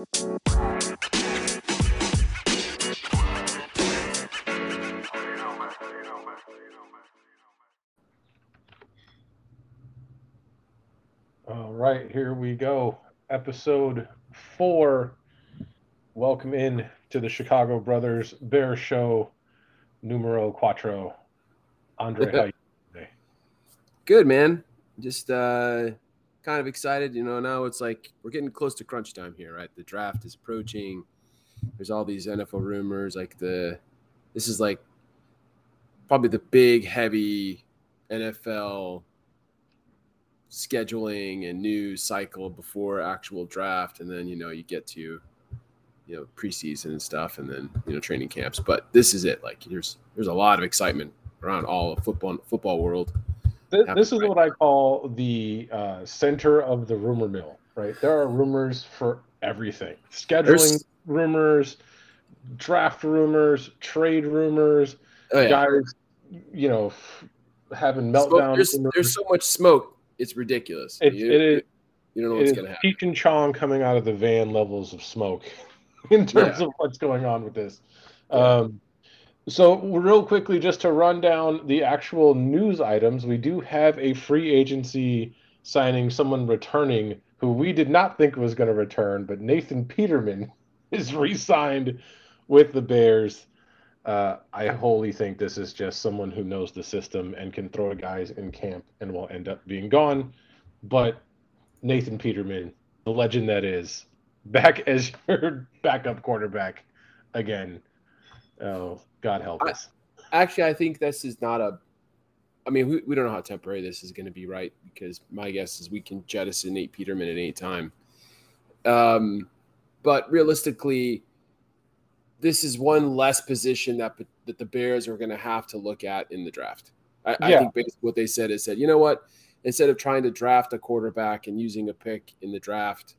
All right, here we go. Episode four. Welcome in to the Chicago Brothers Bear Show, numero cuatro. Andre, how you today? Good, man. Just uh, kind of excited. You know, now it's like we're getting close to crunch time here, right? The draft is approaching. There's all these NFL rumors. Like the, this is like probably the big, heavy NFL scheduling and news cycle before actual draft, and then you know you get to you know preseason and stuff, and then you know training camps. But this is it. Like there's there's a lot of excitement around all of football football world. This, this is what I call the uh, center of the rumor mill. Right, there are rumors for everything: scheduling There's- rumors, draft rumors, trade rumors, Oh, yeah. guys, you know, f- having meltdowns. there's, there's so much smoke. It's ridiculous. It- you, it is- you don't know what's going to happen. Cheech and Chong coming out of the van levels of smoke in terms Yeah. of what's going on with this. Yeah. Um, so, real quickly, just to run down the actual news items, we do have a free agency signing, someone returning who we did not think was going to return, but Nathan Peterman is re signed with the Bears. Uh, I wholly think this is just someone who knows the system and can throw guys in camp and will end up being gone. But Nathan Peterman, the legend that is, back as your backup quarterback again. Oh, God help I- us. Actually, I think this is not a. I mean, we, we don't know how temporary this is going to be, right? Because my guess is we can jettison Nate Peterman at any time. Um, but realistically, this is one less position that that the Bears are going to have to look at in the draft. I, I think basically what they said is said, you know what? Instead of trying to draft a quarterback and using a pick in the draft,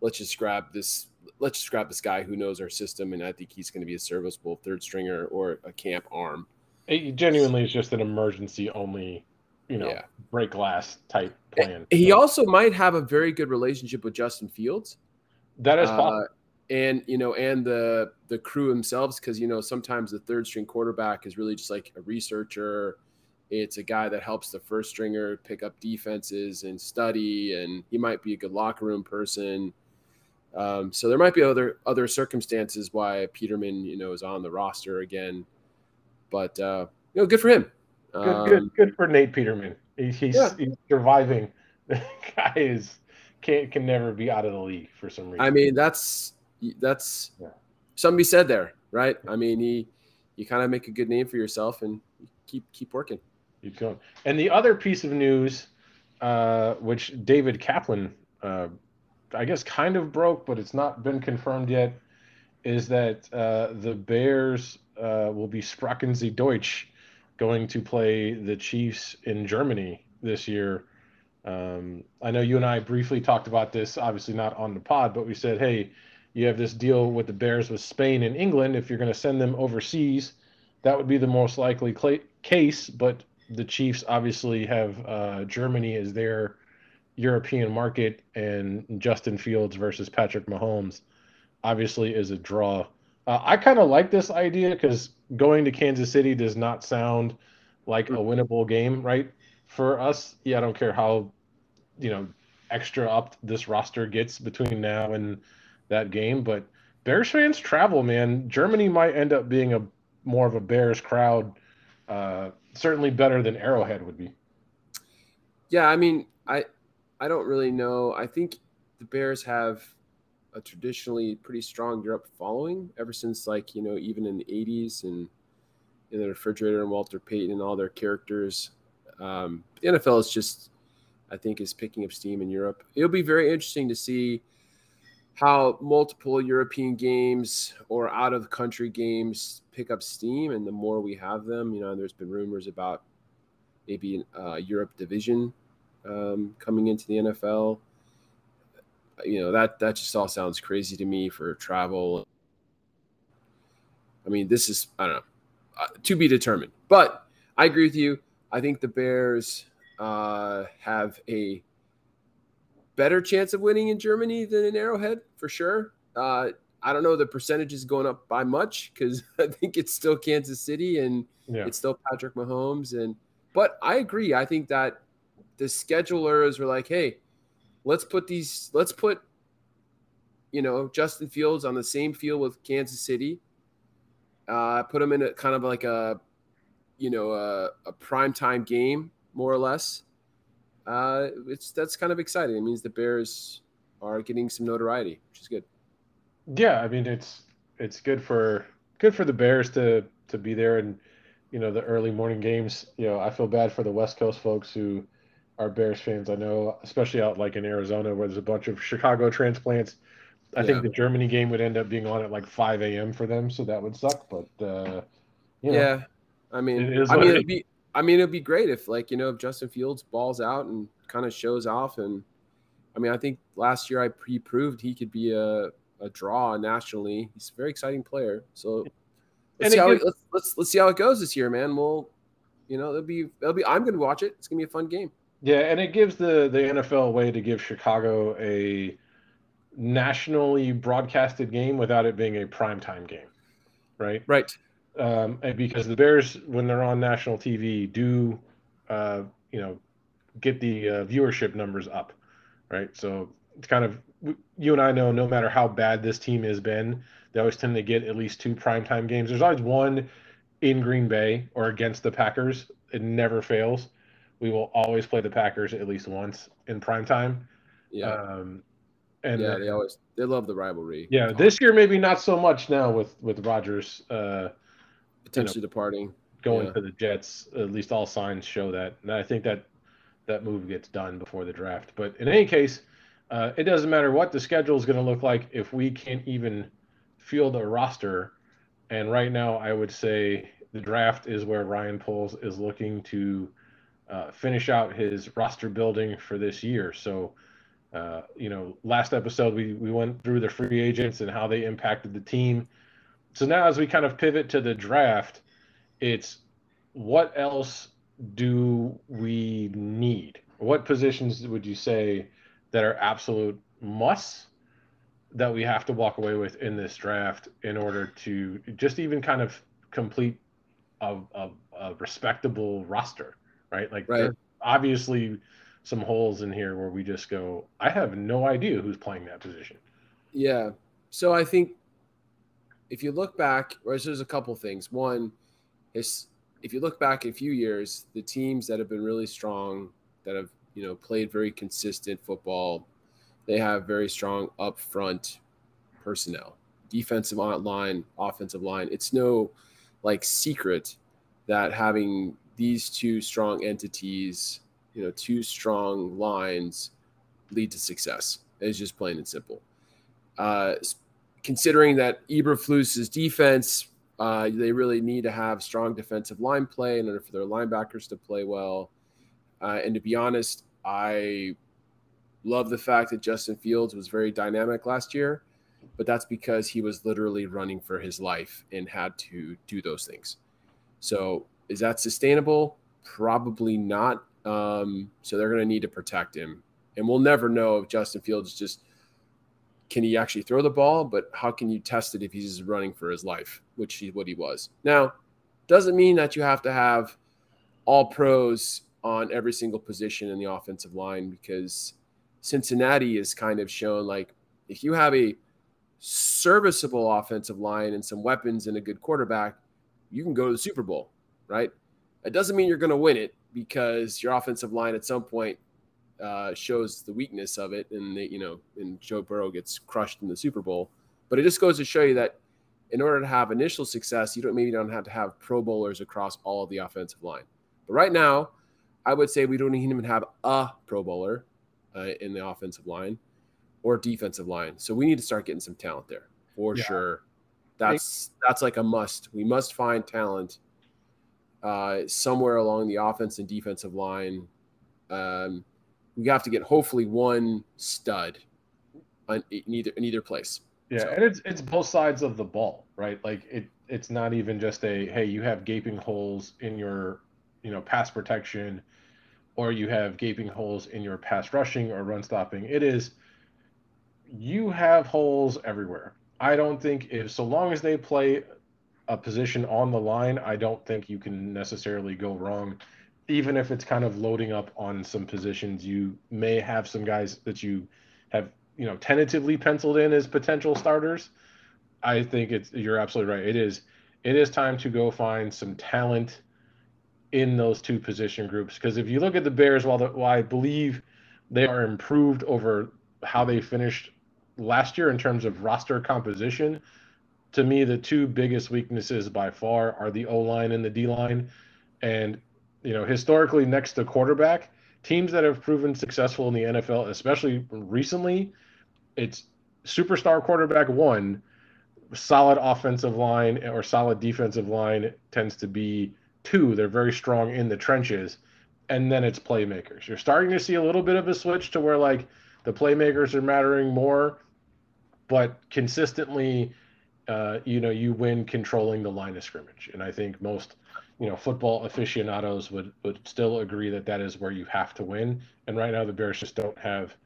let's just grab this. Let's just grab this guy who knows our system, and I think he's going to be a serviceable third stringer or a camp arm. It genuinely is just an emergency only, you know, Yeah. break glass type plan. He So also might have a very good relationship with Justin Fields, that is uh, possible. and you know, and the the crew themselves, because you know sometimes the third string quarterback is really just like a researcher. It's a guy that helps the first stringer pick up defenses and study, and he might be a good locker room person. Um, so there might be other other circumstances why Peterman, you know, is on the roster again. But uh, you know, good for him. Good, Um, good, good for Nate Peterman. He, he's, Yeah. he's surviving. The guy is can can never be out of the league for some reason. I mean, that's that's Yeah. something be said there, right? I mean, he you kind of make a good name for yourself and keep keep working. Keep going. And the other piece of news, uh, which David Kaplan, uh, I guess, kind of broke, but it's not been confirmed yet, is that uh, the Bears uh, will be Sprachen Deutsch going to play the Chiefs in Germany this year. Um, I know you and I briefly talked about this, obviously not on the pod, but we said, hey, you have this deal with the Bears with Spain and England. If you're going to send them overseas, that would be the most likely cla case. But the Chiefs obviously have uh, Germany as their European market, and Justin Fields versus Patrick Mahomes obviously is a draw. Uh, I kind of like this idea because going to Kansas City does not sound like a winnable game, right? For us, yeah, I don't care how, you know, extra up this roster gets between now and that game, but Bears fans travel, man. Germany might end up being a more of a Bears crowd, uh, certainly better than Arrowhead would be. Yeah, I mean, I I don't really know. I think the Bears have a traditionally pretty strong Europe following ever since like, you know, even in the 80s and in the refrigerator and Walter Payton and all their characters. Um, the NFL is just I think is picking up steam in Europe. It'll be very interesting to see how multiple European games or out of country games pick up steam and the more we have them, you know, there's been rumors about maybe an uh, Europe division um, coming into the NFL. You know that that just all sounds crazy to me for travel. I mean, this is I don't know uh, to be determined, but I agree with you. I think the Bears uh, have a better chance of winning in Germany than in Arrowhead for sure. Uh, I don't know the percentage is going up by much because I think it's still Kansas City and yeah. it's still Patrick Mahomes. And but I agree. I think that the schedulers were like, hey, let's put these, let's put, you know, Justin Fields on the same field with Kansas City. Uh, put him in a kind of like a, you know, a, a prime time game more or less. Uh, it's that's kind of exciting. It means the Bears are getting some notoriety, which is good. Yeah, I mean it's it's good for good for the Bears to to be there and you know the early morning games. You know, I feel bad for the West Coast folks who are Bears fans. I know, especially out like in Arizona where there's a bunch of Chicago transplants. I yeah. think the Germany game would end up being on at like 5 a.m. for them, so that would suck. But uh, know, yeah, I mean, I mean, it'd be, I mean, it'd be great if like you know if Justin Fields balls out and kind of shows off, and I mean, I think last year I he proved he could be a a draw nationally. He's a very exciting player. So let's see, how, let's, let's, let's see how it goes this year, man. We'll, you know, it'll be, it'll be, I'm going to watch it. It's going to be a fun game. Yeah. And it gives the, the NFL a way to give Chicago a nationally broadcasted game without it being a primetime game. Right. Right. Um, because the Bears, when they're on national TV, do, uh, you know, get the uh, viewership numbers up. Right. So it's kind of you and I know no matter how bad this team has been, they always tend to get at least two primetime games. There's always one in Green Bay or against the Packers. It never fails. We will always play the Packers at least once in primetime. Yeah. Um, and yeah, they always they love the rivalry. Yeah, this year maybe not so much now with with Rodgers uh, potentially you know, departing, going yeah. to the Jets. At least all signs show that, and I think that that move gets done before the draft. But in any case, uh, it doesn't matter what the schedule is going to look like if we can't even field a roster. And right now, I would say the draft is where Ryan Poles is looking to uh, finish out his roster building for this year. So, uh, you know, last episode we, we went through the free agents and how they impacted the team. So now, as we kind of pivot to the draft, it's what else do we need? What positions would you say that are absolute musts that we have to walk away with in this draft in order to just even kind of complete a, a, a respectable roster, right? Like, right. obviously some holes in here where we just go, I have no idea who's playing that position. Yeah. So I think if you look back, there's a couple things. One is if you look back a few years, the teams that have been really strong, that have you know, played very consistent football. They have very strong up front personnel, defensive line, offensive line. It's no like secret that having these two strong entities, you know, two strong lines lead to success. It's just plain and simple. Uh, considering that Eberflus's defense, uh, they really need to have strong defensive line play in order for their linebackers to play well. Uh, and to be honest, I love the fact that Justin Fields was very dynamic last year, but that's because he was literally running for his life and had to do those things. So, is that sustainable? Probably not. Um, so they're going to need to protect him, and we'll never know if Justin Fields just can he actually throw the ball, but how can you test it if he's running for his life, which is what he was. Now, doesn't mean that you have to have all pros on every single position in the offensive line because Cincinnati is kind of shown like if you have a serviceable offensive line and some weapons and a good quarterback, you can go to the Super Bowl, right? It doesn't mean you're going to win it because your offensive line at some point uh, shows the weakness of it, and they, you know, and Joe Burrow gets crushed in the Super Bowl. But it just goes to show you that in order to have initial success, you don't maybe don't have to have Pro Bowlers across all of the offensive line. But right now, I would say we don't even have a Pro Bowler uh, in the offensive line or defensive line. So we need to start getting some talent there for yeah. sure. That's that's like a must. We must find talent uh, somewhere along the offense and defensive line. Um, we have to get hopefully one stud on, in either in either place. Yeah, so. and it's it's both sides of the ball, right? Like it it's not even just a hey, you have gaping holes in your you know pass protection or you have gaping holes in your pass rushing or run stopping. It is you have holes everywhere. I don't think if so long as they play a position on the line, I don't think you can necessarily go wrong. Even if it's kind of loading up on some positions, you may have some guys that you have, you know, tentatively penciled in as potential starters. I think it's you're absolutely right. It is it is time to go find some talent in those two position groups because if you look at the Bears, while, the, while I believe they are improved over how they finished last year in terms of roster composition, to me the two biggest weaknesses by far are the O line and the D line, and you know historically next to quarterback, teams that have proven successful in the NFL, especially recently, it's superstar quarterback one solid offensive line or solid defensive line tends to be two. They're very strong in the trenches, and then it's playmakers. You're starting to see a little bit of a switch to where like the playmakers are mattering more, but consistently, uh, you know, you win controlling the line of scrimmage, and I think most you know football aficionados would would still agree that that is where you have to win. And right now, the Bears just don't have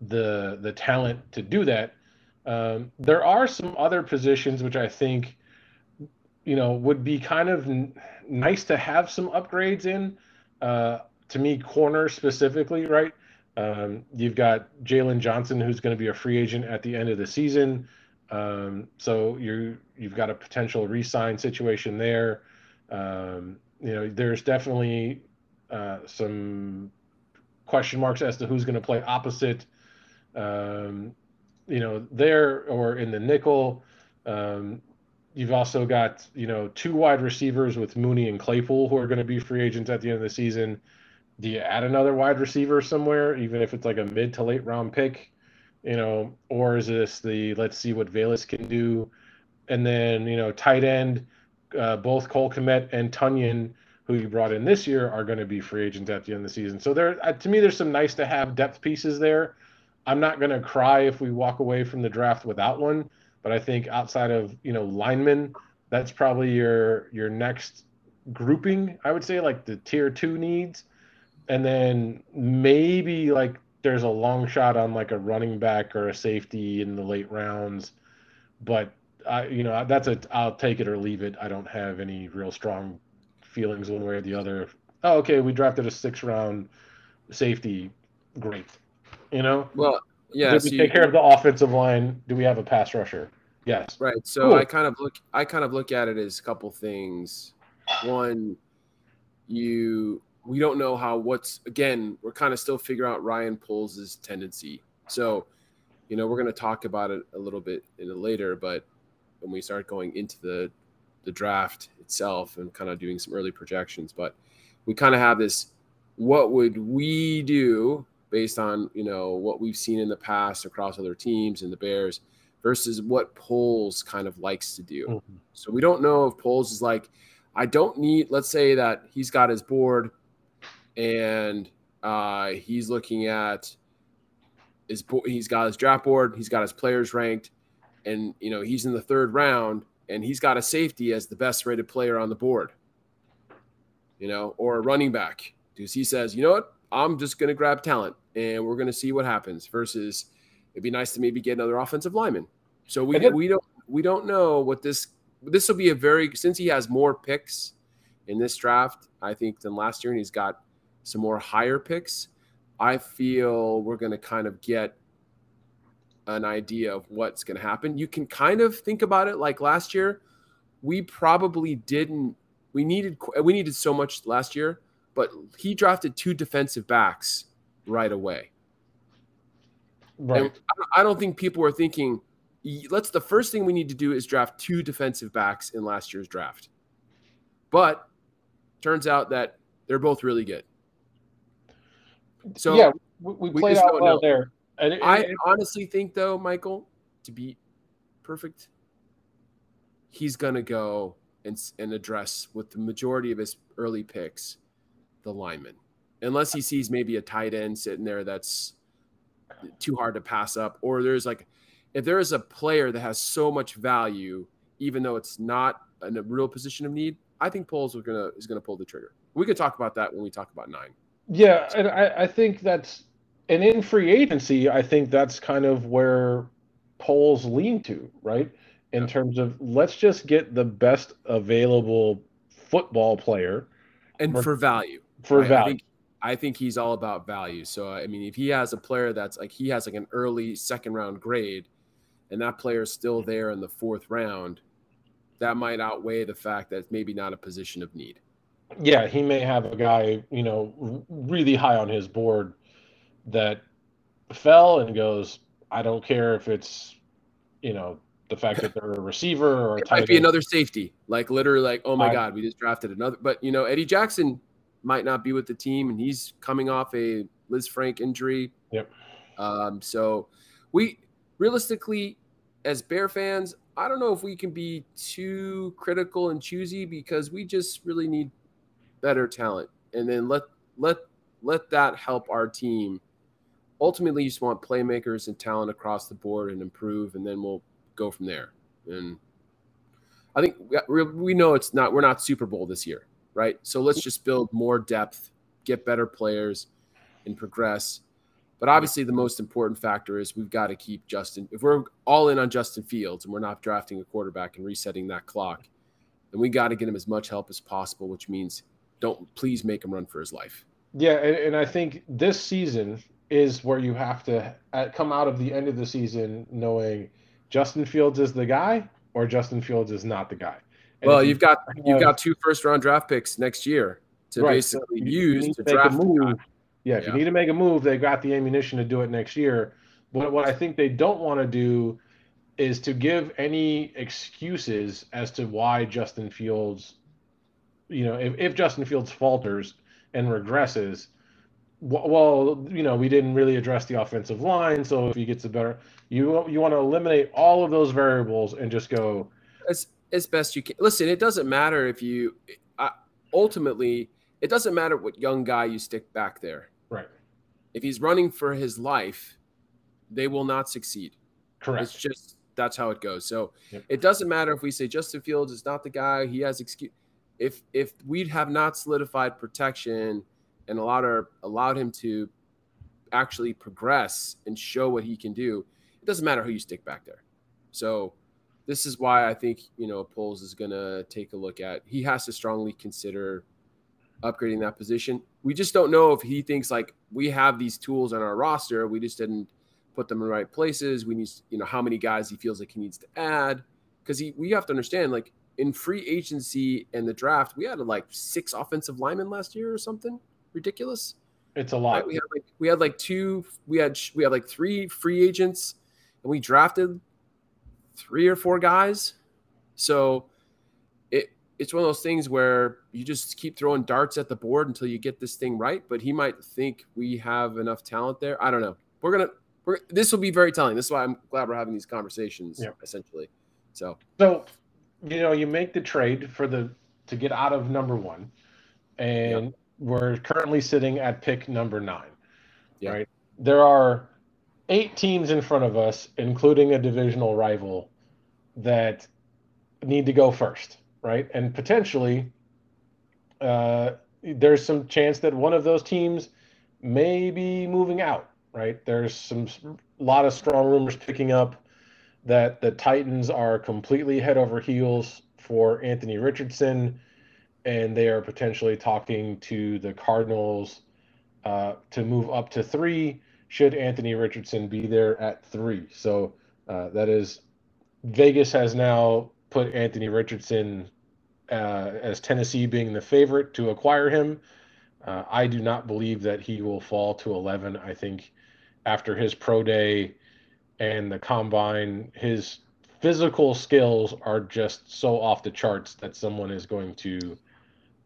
the the talent to do that um, there are some other positions which I think, you know, would be kind of n- nice to have some upgrades in. Uh, to me, corner specifically, right? Um, you've got Jaylon Johnson, who's going to be a free agent at the end of the season. Um, so you you've got a potential re-sign situation there. Um, you know, there's definitely uh, some question marks as to who's going to play opposite. Um, you know, there or in the nickel. Um, you've also got, you know, two wide receivers with Mooney and Claypool who are going to be free agents at the end of the season. Do you add another wide receiver somewhere, even if it's like a mid to late round pick, you know, or is this the let's see what Velus can do? And then, you know, tight end, uh, both Cole Kmet and Tonyan, who you brought in this year, are going to be free agents at the end of the season. So there, uh, to me, there's some nice to have depth pieces there I'm not going to cry if we walk away from the draft without one, but I think outside of you know linemen, that's probably your your next grouping. I would say like the tier two needs, and then maybe like there's a long shot on like a running back or a safety in the late rounds, but I you know that's a I'll take it or leave it. I don't have any real strong feelings one way or the other. Oh, okay, we drafted a six round safety. Great. You know. Well, yeah. Did we so take you, care of the offensive line? Do we have a pass rusher? Yes. Right. So cool. I kind of look. I kind of look at it as a couple things. One, you we don't know how what's again we're kind of still figuring out Ryan Poles' tendency. So, you know, we're going to talk about it a little bit in a later, but when we start going into the the draft itself and kind of doing some early projections, but we kind of have this what would we do based on you know what we've seen in the past across other teams and the Bears versus what Poles kind of likes to do. Mm-hmm. So we don't know if Poles is like, I don't need. Let's say that he's got his board, and uh, he's looking at his he's got his draft board, he's got his players ranked, and you know he's in the third round, and he's got a safety as the best rated player on the board. You know, or a running back because he says, you know what, I'm just going to grab talent and we're going to see what happens. Versus, it'd be nice to maybe get another offensive lineman. So we we don't we don't know what this this will be a very since he has more picks in this draft, I think than last year, and he's got some more higher picks. I feel we're going to kind of get an idea of what's going to happen. You can kind of think about it like last year. We probably didn't. We needed we needed so much last year, but he drafted two defensive backs right away. Right. I don't think people were thinking, let's the first thing we need to do is draft two defensive backs in last year's draft. But turns out that they're both really good. So yeah, we, we played out well know. there. And it, I honestly think though, Michael, to be perfect, he's gonna go and and address with the majority of his early picks, the lineman unless he sees maybe a tight end sitting there that's too hard to pass up, or there's like if there is a player that has so much value, even though it's not in a real position of need, I think Poles are gonna is gonna pull the trigger. We could talk about that when we talk about nine. Yeah, and I, I think that's and in free agency, I think that's kind of where Poles lean to, right? In terms of let's just get the best available football player, and for value, for right? value. I think, I think he's all about value. So I mean, if he has a player that's like he has like an early second round grade, and that player is still there in the fourth round, that might outweigh the fact that it's maybe not a position of need. Yeah, he may have a guy, you know, really high on his board that fell and goes, I don't care if it's, you know, the fact that they're a receiver or it might be end. another safety. Like literally, like, oh my I, God, we just drafted another. But you know, Eddie Jackson might not be with the team, and he's coming off a Lisfranc injury. Yep. Um, so we realistically, as Bear fans, I don't know if we can be too critical and choosy because we just really need better talent, and then let let let that help our team ultimately you just want playmakers and talent across the board and improve, and then we'll go from there. And I think we, we know it's not we're not Super Bowl this year, right? So let's just build more depth, get better players, and progress. But obviously, the most important factor is we've got to keep Justin. If we're all in on Justin Fields and we're not drafting a quarterback and resetting that clock, then we got to get him as much help as possible. Which means, don't please make him run for his life. Yeah, and, and I think this season is where you have to uh, come out of the end of the season knowing Justin Fields is the guy or Justin Fields is not the guy. And well, you've got you've got two first round draft picks next year to right, basically so use to draft. Move, yeah, if yeah. you need to make a move, they got the ammunition to do it next year. But what I think they don't want to do is to give any excuses as to why Justin Fields, you know, if, if Justin Fields falters and regresses, well, you know, we didn't really address the offensive line. So if he gets a better, you you want to eliminate all of those variables and just go as as best you can. Listen, it doesn't matter if you uh, ultimately it doesn't matter what young guy you stick back there. Right. If he's running for his life, they will not succeed. Correct. It's just that's how it goes. So yep. it doesn't matter if we say Justin Fields is not the guy. He has excuse. If if we have not solidified protection and allowed our, allowed him to actually progress and show what he can do, it doesn't matter who you stick back there. So this is why I think you know Poles is to take a look at. He has to strongly consider upgrading that position. We just don't know if he thinks like we have these tools on our roster, we just didn't put them in the right places. We need you know how many guys he feels like he needs to add because he we have to understand like in free agency and the draft we had like six offensive linemen last year or something ridiculous? It's a lot. Right? We had like we had like two we had we had like three free agents and we drafted three or four guys. So it it's one of those things where you just keep throwing darts at the board until you get this thing right. But he might think we have enough talent there. I don't know. We're gonna we're this will be very telling. This is why I'm glad we're having these conversations. Yep. Essentially, so so you know you make the trade for the to get out of number one, and yep we're currently sitting at pick number nine. Yeah. Right. There are eight teams in front of us, including a divisional rival, that need to go first, right? And potentially, uh, there's some chance that one of those teams may be moving out, right? There's some a lot of strong rumors picking up that the Titans are completely head over heels for Anthony Richardson and they are potentially talking to the Cardinals uh, to move up to three should Anthony Richardson be there at three. So uh, that is Vegas has now put Anthony Richardson uh, as Tennessee being the favorite to acquire him. Uh, I do not believe that he will fall to 11. I think after his pro day and the combine, his physical skills are just so off the charts that someone is going to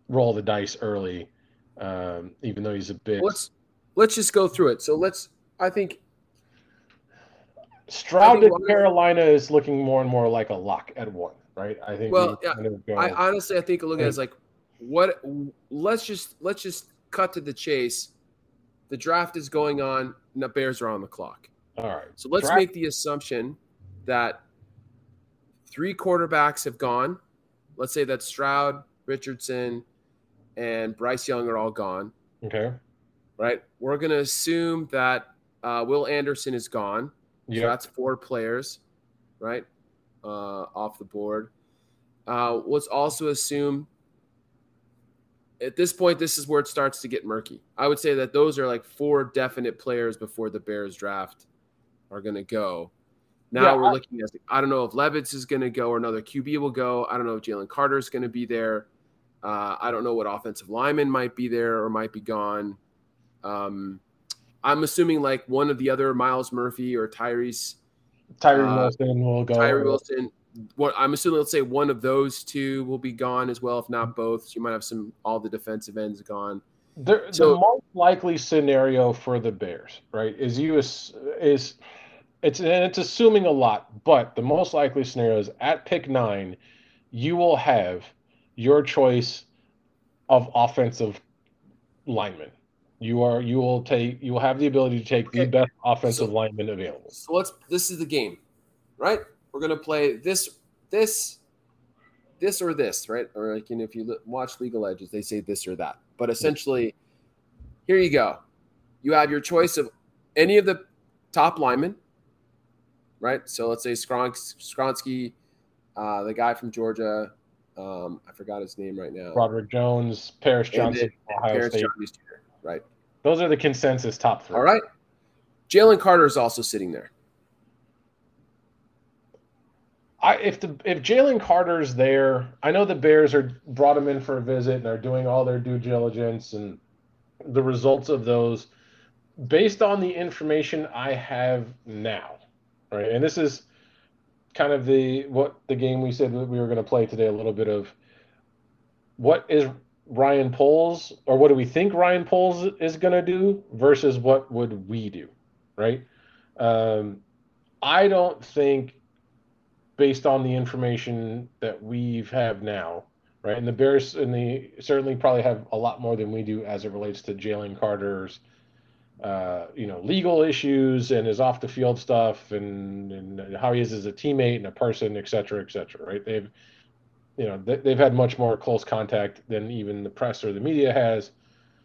roll the dice early, um, even though he's a bit. Let's let's just go through it. So let's. I think Stroud to Carolina is looking more and more like a lock at one, right? I think. Well, yeah, I honestly I think look at it as like what. Let's just let's just cut to the chase. The draft is going on. And the Bears are on the clock. All right. So let's draft. make the assumption that three quarterbacks have gone. Let's say that Stroud, Richardson, and Bryce Young are all gone. Okay. right? We're going to assume that uh, Will Anderson is gone. So that's four players, right? Uh, off the board. Uh, let's also assume at this point, this is where it starts to get murky. I would say that those are like four definite players before the Bears draft are going to go. Now yeah, we're I, looking at, I don't know if Levis is going to go or another QB will go. I don't know if Jalen Carter is going to be there. Uh, I don't know what offensive lineman might be there or might be gone. Um, I'm assuming like one of the other Myles Murphy or Tyrese. Tyree uh, Wilson will go. Tyree Wilson. What I'm assuming, let's say one of those two will be gone as well, if not both. So you might have some all the defensive ends gone. The, so, the most likely scenario for the Bears, right, is you is, is it's and it's assuming a lot, but the most likely scenario is at pick nine, you will have your choice of offensive lineman. You are you will take you will have the ability to take okay. the best offensive so, lineman available. So let's this is the game, right? We're gonna play this this this or this, right? Or like you know, if you watch Legal Edges, they say this or that. But essentially, here you go. You have your choice of any of the top linemen, right? So let's say Skoronski, uh, the guy from Georgia, um, I forgot his name right now. Broderick Jones, Paris Johnson, Ohio Paris State. Johnson, right? Those are the consensus top three. All right. Jalen Carter is also sitting there. I, if the if Jalen Carter's there, I know the Bears are brought him in for a visit and are doing all their due diligence and the results of those based on the information I have now, right? And this is kind of the what the game we said that we were going to play today. A little bit of what is Ryan Poles or what do we think Ryan Poles is going to do versus what would we do, right? Um, I don't think, based on the information that we've have now, right, and the Bears and the certainly probably have a lot more than we do as it relates to Jalen Carter's uh, you know, legal issues and his off the field stuff and, and how he is as a teammate and a person, et cetera, et cetera, right? They've, you know, they, they've had much more close contact than even the press or the media has.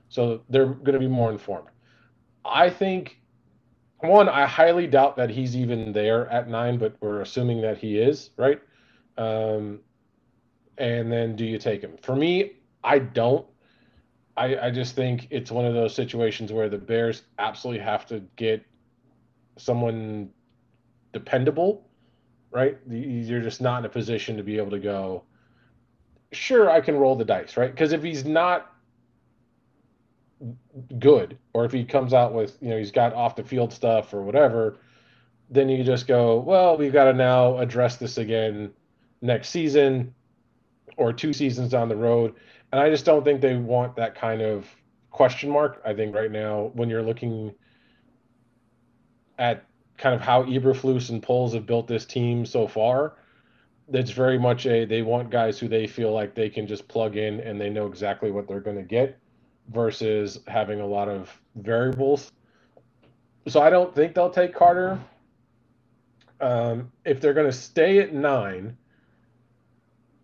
So they're going to be more informed. I think, one, I highly doubt that he's even there at nine, but we're assuming that he is, right? Um, and then do you take him? For me, I don't I, I just think it's one of those situations where the Bears absolutely have to get someone dependable, right? You're just not in a position to be able to go, sure, I can roll the dice, right? Because if he's not good, or if he comes out with, you know, he's got off the field stuff or whatever, then you just go, well, we've got to now address this again next season or two seasons down the road and I just don't think they want that kind of question mark. I think right now, when you're looking at kind of how Eberflus and Poles have built this team so far, it's very much a they want guys who they feel like they can just plug in and they know exactly what they're going to get versus having a lot of variables. So I don't think they'll take Carter. Um, if they're going to stay at nine,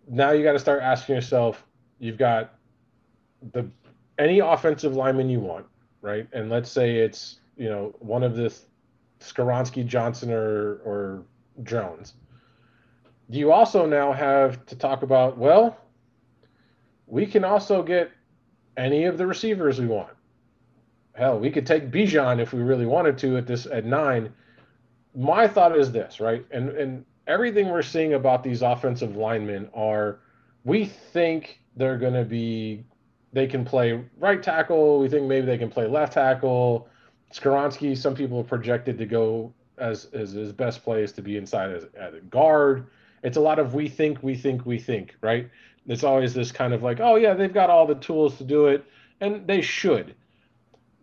now you got to start asking yourself you've got the any offensive lineman you want, right? And let's say it's you know one of the Skoronski, Johnson, or or Jones. You also now have to talk about well, we can also get any of the receivers we want. Hell, we could take Bijan if we really wanted to at this at nine. My thought is this, right? And and everything we're seeing about these offensive linemen are we think they're to be they can play right tackle. We think maybe they can play left tackle. Skoronski, some people have projected to go as, as his best play is to be inside as at a guard. It's a lot of we think, we think, we think, right? It's always this kind of like, oh yeah, they've got all the tools to do it, and they should.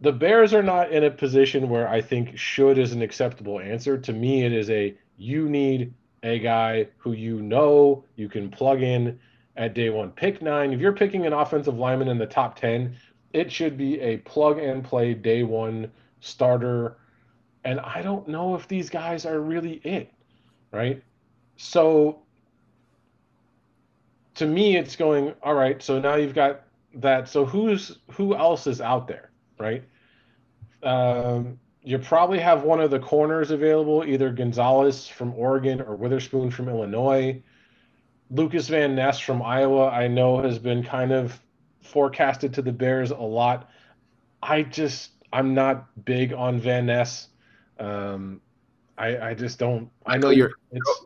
The Bears are not in a position where I think should is an acceptable answer. To me, it is a you need a guy who you know you can plug in at day one. Pick nine. If you're picking an offensive lineman in the top 10, it should be a plug and play day one starter. And I don't know if these guys are really it, right? So to me, it's going, all right, so now you've got that. So who's who else is out there, right? Um, you probably have one of the corners available, either Gonzalez from Oregon or Witherspoon from Illinois. Lucas Van Ness from Iowa, I know, has been kind of forecasted to the Bears a lot. I just, I'm not big on Van Ness. Um, I, I just don't. I know you're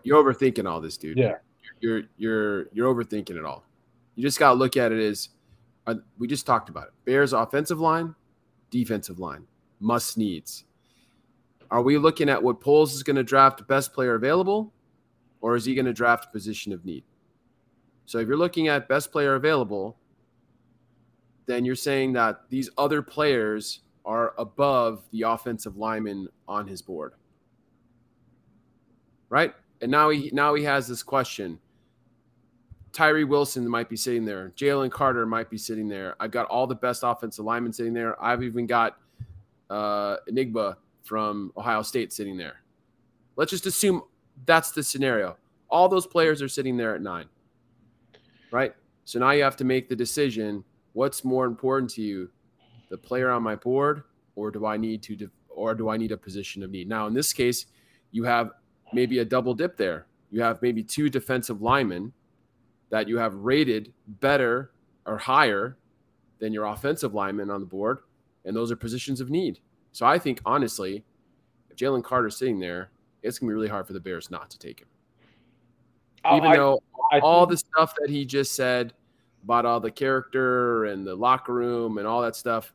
you're overthinking all this, dude. Yeah, you're you're you're overthinking it all. You just got to look at it as uh, we just talked about it. Bears offensive line, defensive line, must needs. Are we looking at what Poles is going to draft best player available, or is he going to draft position of need? So if you're looking at best player available, then you're saying that these other players are above the offensive lineman on his board. Right? And now he now he has this question. Tyree Wilson might be sitting there. Jalen Carter might be sitting there. I've got all the best offensive linemen sitting there. I've even got uh, Njigba from Ohio State sitting there. Let's just assume that's the scenario. All those players are sitting there at nine, right? So now you have to make the decision what's more important to you, the player on my board, or do I need to, or do I need a position of need? Now, in this case, you have maybe a double dip there. You have maybe two defensive linemen that you have rated better or higher than your offensive lineman on the board, and those are positions of need. So I think honestly, if Jalen Carter's sitting there, it's gonna be really hard for the Bears not to take him. Oh, Even I, though I all think... the stuff that he just said about all the character and the locker room and all that stuff.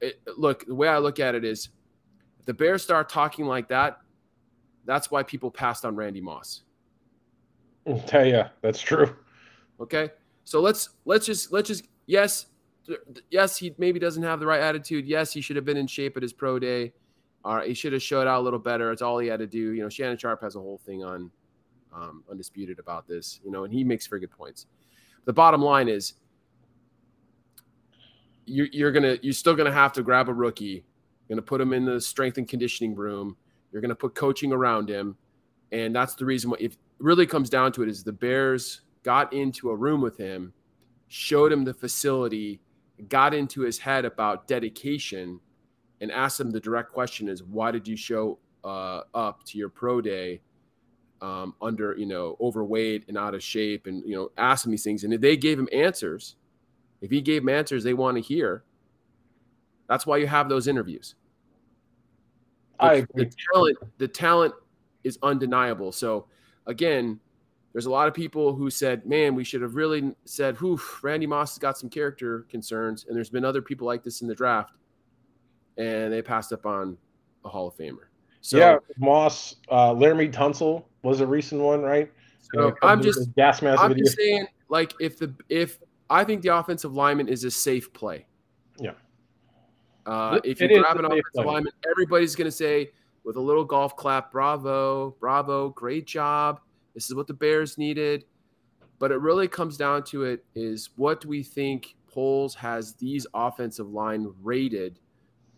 It, look, the way I look at it is, if the Bears start talking like that, that's why people passed on Randy Moss. Tell you, that's true. Okay, so let's let's just let's just yes, yes, he maybe doesn't have the right attitude. Yes, he should have been in shape at his pro day. All right, he should have showed out a little better. It's all he had to do. You know, Shannon Sharpe has a whole thing on um, undisputed about this. You know, and he makes very good points. The bottom line is, you're, you're gonna you're still gonna have to grab a rookie. You're gonna put him in the strength and conditioning room. You're gonna put coaching around him, and that's the reason why. If really comes down to it, is the Bears got into a room with him, showed him the facility, got into his head about dedication and asked him the direct question is why did you show uh, up to your pro day um, under you know overweight and out of shape? And you know asked him these things and if they gave him answers. If he gave them answers they want to hear. That's why you have those interviews. The, I agree. the talent the talent is undeniable. So again there's a lot of people who said, man, we should have really said, whew, Randy Moss has got some character concerns. And there's been other people like this in the draft. And they passed up on a Hall of Famer. So, yeah, Moss, uh, Laremy Tunsil was a recent one, right? So you know, I'm just gas mask I'm just saying, like, if the if I think the offensive lineman is a safe play. Yeah. Uh, if you grab an offensive play. lineman, everybody's going to say with a little golf clap, "Bravo, bravo, great job." This is what the Bears needed. But it really comes down to it is what do we think Poles has these offensive line rated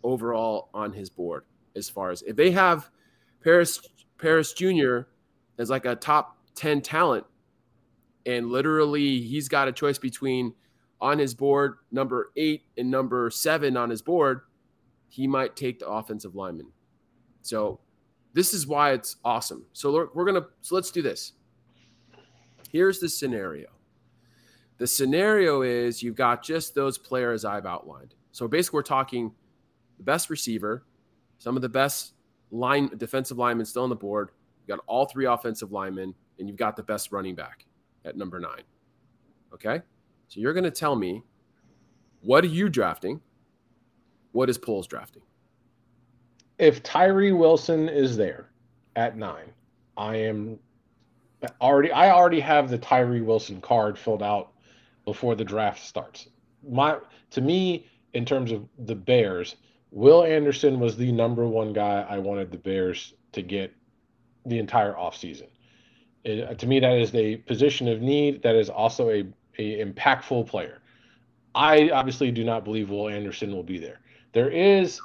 overall on his board as far as if they have Paris Paris Jr. as like a top 10 talent and literally he's got a choice between on his board number 8 and number 7 on his board he might take the offensive lineman. So this is why it's awesome. So we're going to, so let's do this. Here's the scenario. The scenario is you've got just those players I've outlined. So basically, we're talking the best receiver, some of the best line defensive linemen still on the board. You've got all three offensive linemen, and you've got the best running back at number nine. Okay. So you're going to tell me what are you drafting? What is Poles drafting? If Tyree Wilson is there at nine, I am already I already have the Tyree Wilson card filled out before the draft starts. My to me, in terms of the Bears, Will Anderson was the number one guy I wanted the Bears to get the entire offseason. It, to me, that is a position of need. That is also a, a impactful player. I obviously do not believe Will Anderson will be there. There is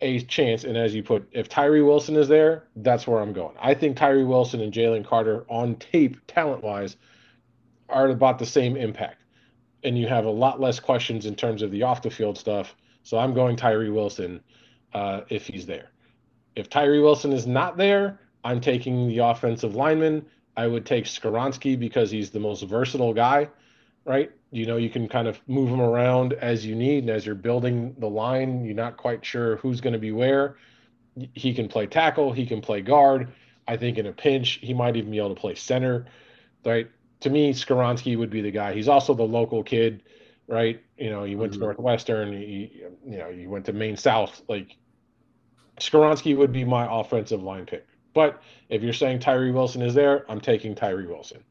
a chance. And as you put, if Tyree Wilson is there, that's where I'm going. I think Tyree Wilson and Jalen Carter on tape, talent wise, are about the same impact. And you have a lot less questions in terms of the off the field stuff. So I'm going Tyree Wilson. uh, if he's there. If Tyree Wilson is not there, I'm taking the offensive lineman. I would take Skoronski because he's the most versatile guy, right? You know, you can kind of move him around as you need. And as you're building the line, you're not quite sure who's going to be where. He can play tackle, he can play guard. I think in a pinch, he might even be able to play center, right? To me, Skoronski would be the guy. He's also the local kid, right? You know, he went mm-hmm. to Northwestern, he, you know, he went to Maine South. Like, Skoronski would be my offensive line pick. But if you're saying Tyree Wilson is there, I'm taking Tyree Wilson.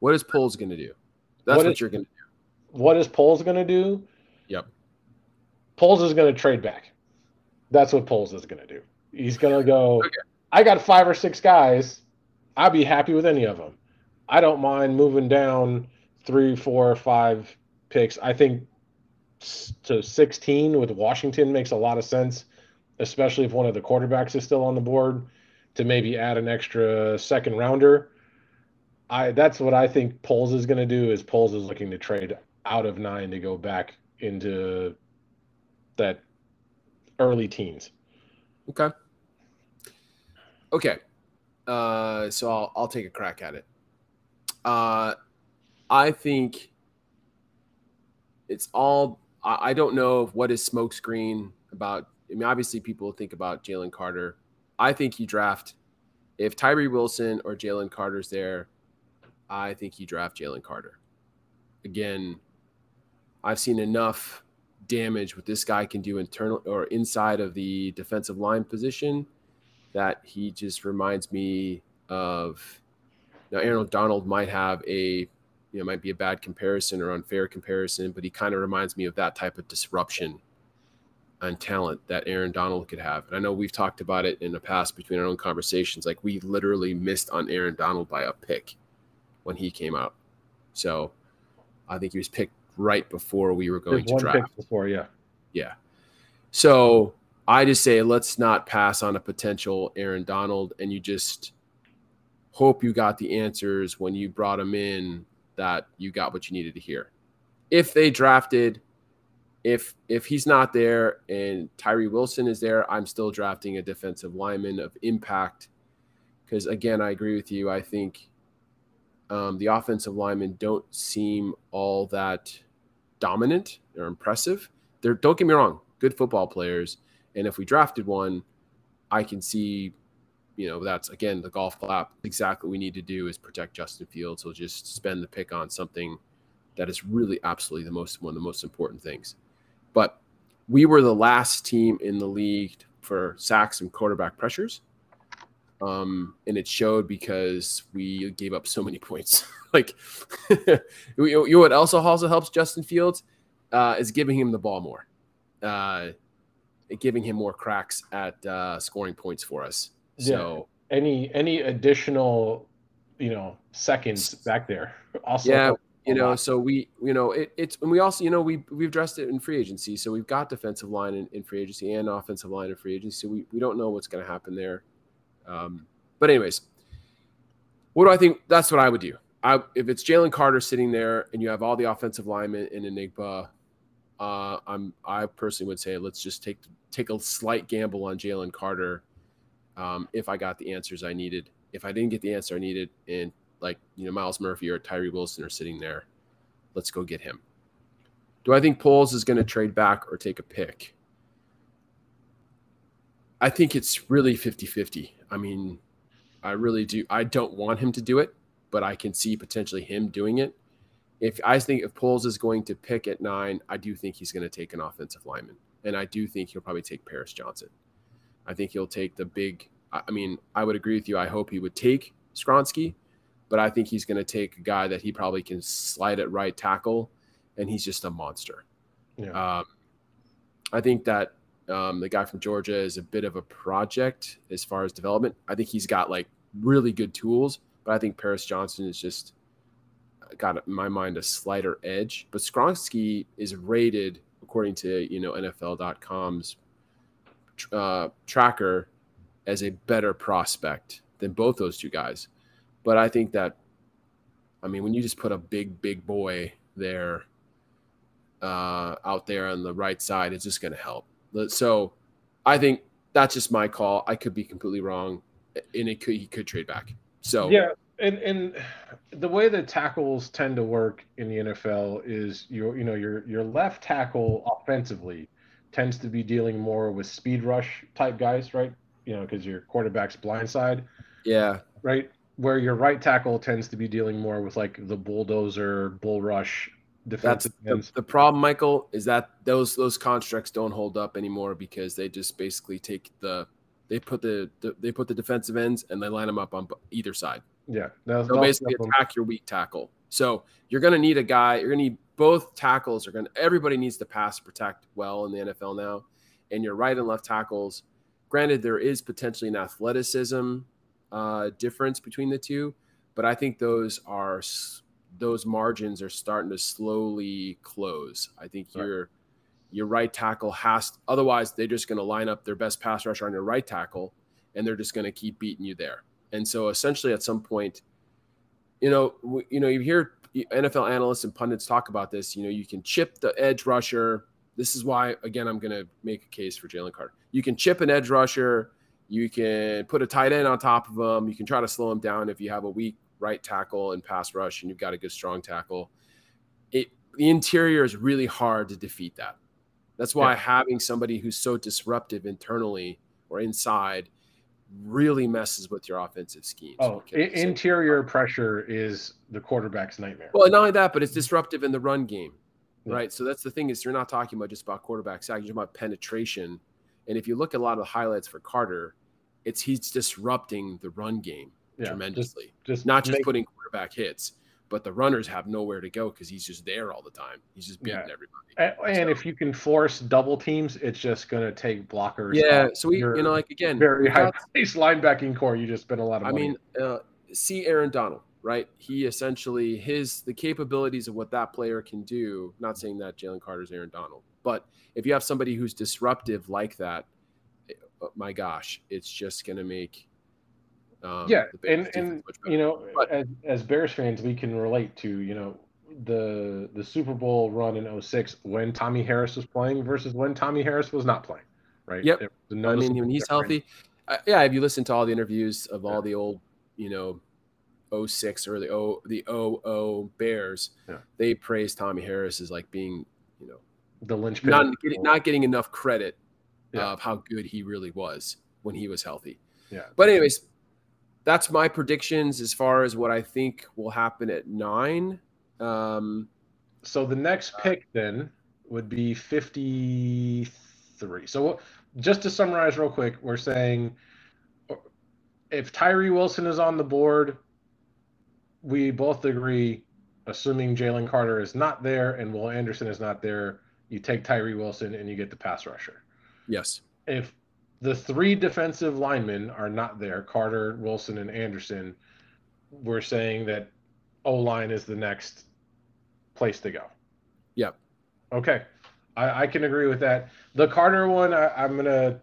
What is Poles going to do? That's what, what is, you're going to do. What is Poles going to do? Yep. Poles is going to trade back. That's what Poles is going to do. He's going to go, okay. I got five or six guys. I'd be happy with any of them. I don't mind moving down three, four, five picks. I think to 16 with Washington makes a lot of sense, especially if one of the quarterbacks is still on the board to maybe add an extra second rounder. I that's what I think Poles is going to do is Poles is looking to trade out of 9 to go back into that early teens. Okay. Okay. Uh, so I'll I'll take a crack at it. Uh, I think it's all I, I don't know what is smokescreen about. I mean, obviously, people think about Jalen Carter. I think you draft if Tyree Wilson or Jalen Carter's there. I think you draft Jalen Carter. Again, I've seen enough damage what this guy can do internal or inside of the defensive line position that he just reminds me of now Aaron Donald might have a you know, might be a bad comparison or unfair comparison, but he kind of reminds me of that type of disruption and talent that Aaron Donald could have. And I know we've talked about it in the past between our own conversations. Like we literally missed on Aaron Donald by a pick when he came out. So I think he was picked right before we were going There's to draft. before, yeah. Yeah. So I just say let's not pass on a potential Aaron Donald and you just hope you got the answers when you brought him in that you got what you needed to hear. If they drafted, if if he's not there and Tyree Wilson is there, I'm still drafting a defensive lineman of impact. Because again, I agree with you. I think um, the offensive linemen don't seem all that dominant or impressive. They're don't get me wrong, good football players. And if we drafted one, I can see you know, that's again the golf clap. Exactly what we need to do is protect Justin Fields. We'll just spend the pick on something that is really absolutely the most one of the most important things. But we were the last team in the league for sacks and quarterback pressures. Um, and it showed because we gave up so many points. like, you know what also also helps Justin Fields uh, is giving him the ball more, uh, giving him more cracks at uh, scoring points for us. So yeah. any any additional, you know, seconds back there also. Yeah, you know, lot. so we, you know, it, it's and we also, you know, we we've addressed it in free agency. So we've got defensive line in, in free agency and offensive line in free agency. So we we don't know what's going to happen there. Um, but anyways, what do I think? That's what I would do. I, if it's Jalen Carter sitting there and you have all the offensive linemen in Njigba, uh, I'm I personally would say let's just take take a slight gamble on Jalen Carter um, if I got the answers I needed. If I didn't get the answer I needed, and like you know Myles Murphy or Tyree Wilson are sitting there, let's go get him. Do I think Poles is going to trade back or take a pick? I think it's really 50 50. I mean, I really do. I don't want him to do it, but I can see potentially him doing it. If I think if Poles is going to pick at nine, I do think he's going to take an offensive lineman. And I do think he'll probably take Paris Johnson. I think he'll take the big. I mean, I would agree with you. I hope he would take Skoronski, but I think he's going to take a guy that he probably can slide at right tackle, and he's just a monster. Yeah. Um, I think that um, the guy from Georgia is a bit of a project as far as development. I think he's got like really good tools, but I think Paris Johnson is just got in my mind a slighter edge. But Skoronski is rated according to you know NFL.com's uh, tracker as a better prospect than both those two guys. But I think that, I mean, when you just put a big, big boy there, uh, out there on the right side it's just going to help. So I think that's just my call. I could be completely wrong, and it could he could trade back. So yeah, and and the way that tackles tend to work in the NFL is your you know your your left tackle offensively tends to be dealing more with speed rush type guys, right? You know, because your quarterback's blindside. Yeah. Right. Where your right tackle tends to be dealing more with like the bulldozer, bull rush defensive That's the, the, problem, Michael, is that those those constructs don't hold up anymore because they just basically take the they put the, the they put the defensive ends and they line them up on either side. Yeah, so basically attack your weak tackle. So you're going to need a guy. You're going to need both tackles. Are going. to Everybody needs to pass protect well in the NFL now, and your right and left tackles. Granted, there is potentially an athleticism uh, difference between the two, but I think those are those margins are starting to slowly close. I think right. your your right tackle has otherwise they're just going to line up their best pass rusher on your right tackle and they're just going to keep beating you there. And so essentially at some point you know you know you hear NFL analysts and pundits talk about this, you know, you can chip the edge rusher. This is why again I'm going to make a case for Jalen Carter. You can chip an edge rusher, you can put a tight end on top of him, you can try to slow him down if you have a weak right tackle and pass rush, and you've got a good strong tackle. It the interior is really hard to defeat that. That's why yeah. having somebody who's so disruptive internally or inside really messes with your offensive schemes. Oh, okay? interior pressure is the quarterback's nightmare. Well, not only that, but it's disruptive in the run game, yeah. right? So that's the thing is you're not talking about just about quarterback sack, you're talking about penetration. And if you look at a lot of the highlights for Carter, it's he's disrupting the run game yeah, tremendously. Just, just not just make, putting quarterback hits, but the runners have nowhere to go because he's just there all the time. He's just beating yeah. everybody. And, so, if you can force double teams, it's just going to take blockers. Yeah. So we, you know, like again, very high pace linebacking core. You just spend a lot of. I mean, uh, see Aaron Donald, right? He essentially his the capabilities of what that player can do. Not saying that Jalen Carter's Aaron Donald, but if you have somebody who's disruptive like that, eh, my gosh, it's just going to make um, yeah, and and you know, but, as as Bears fans, we can relate to you know the the Super Bowl run in 06 when Tommie Harris was playing versus when Tommie Harris was not playing, right? Yep. I mean, when he's healthy, uh, yeah. If you listen to all the interviews of all yeah. the old, you know, 06 or the O the 00 Bears, yeah. they praise Tommie Harris as like being, you know, the linchpin, not getting, not getting enough credit yeah. of how good he really was when he was healthy. Yeah. But anyways, that's my predictions as far as what I think will happen at nine. Um, so the next uh, pick then would be 53. So just to summarize real quick, we're saying if Tyree Wilson is on the board, we both agree, assuming Jalen Carter is not there and Will Anderson is not there, you take Tyree Wilson and you get the pass rusher. Yes. If the three defensive linemen are not there Carter, Wilson, and Anderson. We're saying that O line is the next place to go. Yep. Okay. I, I can agree with that. The Carter one, I, I'm going to.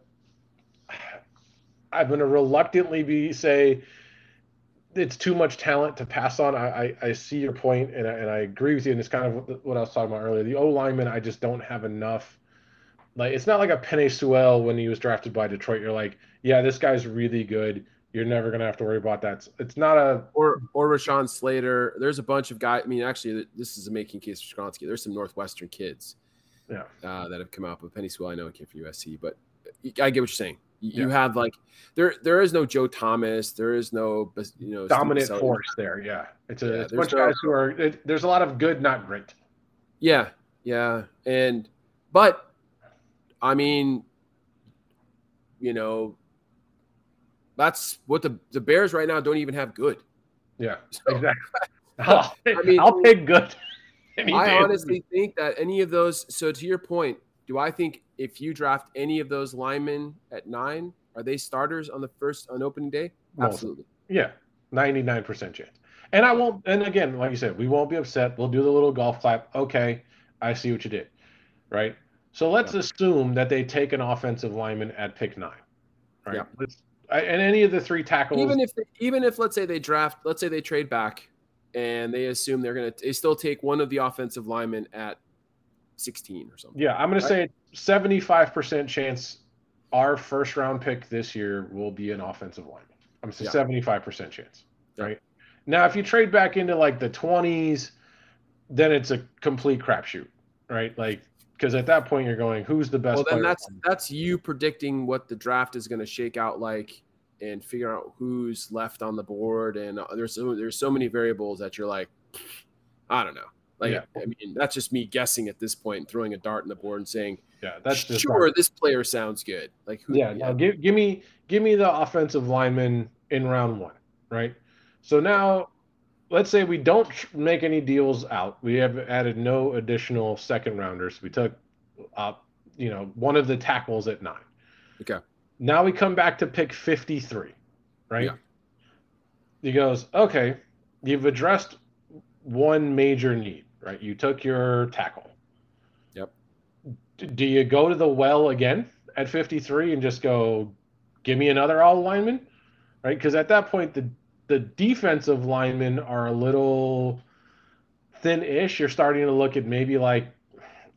I'm to reluctantly be say it's too much talent to pass on. I, I, I see your point and I, and I agree with you. And it's kind of what I was talking about earlier. The O lineman, I just don't have enough like it's not like a Penei Sewell when he was drafted by Detroit. You're like, yeah, this guy's really good. You're never gonna have to worry about that. It's not a or or Rashawn Slater. There's a bunch of guys. I mean, actually, this is a making case for Skoronski. There's some Northwestern kids, yeah, uh, that have come out. But Penei Sewell, I know came from USC, but I get what you're saying. You yeah. have like there there is no Joe Thomas. There is no you know dominant force there. Yeah, it's a, yeah, it's a bunch of guys who are. It, there's a lot of good, not great. Yeah, yeah, and but I mean, you know, that's what the the Bears right now don't even have good. Yeah, so, exactly. I'll, I mean, I'll take good. I honestly think that any of those. So to your point, do I think if you draft any of those linemen at nine, are they starters on the first on opening day? Absolutely. Yeah, ninety nine percent chance. And I won't. And again, like you said, we won't be upset. We'll do the little golf clap. Okay, I see what you did. Right. So let's yeah. assume that they take an offensive lineman at pick nine, right? Yeah. Let's, and any of the three tackles. Even if they, even if let's say they draft, let's say they trade back, and they assume they're gonna, they still take one of the offensive linemen at 16 or something. Yeah, I'm going to say 75% chance our first round pick this year will be an offensive lineman. I'm saying 75% chance. Right. Now, if you trade back into like the 20s, then it's a complete crapshoot, right? Like, because at that point you're going, who's the best? Well, then that's that's you predicting what the draft is going to shake out like, and figure out who's left on the board. And uh, there's so, there's so many variables that you're like, I don't know. Like, yeah. I mean, that's just me guessing at this point, throwing a dart in the board and saying, yeah, that's just sure. This player sounds good. Like, who, yeah, yeah. give give me give me the offensive lineman in round one, right? So now, let's say we don't make any deals out. We have added no additional second rounders. We took up, you know, one of the tackles at nine. Okay. Now we come back to pick 53, right? Yeah. He goes, okay, you've addressed one major need, right? You took your tackle. Yep. Do you go to the well again at 53 and just go, give me another all lineman, right? Because at that point, the the defensive linemen are a little thin-ish. You're starting to look at maybe like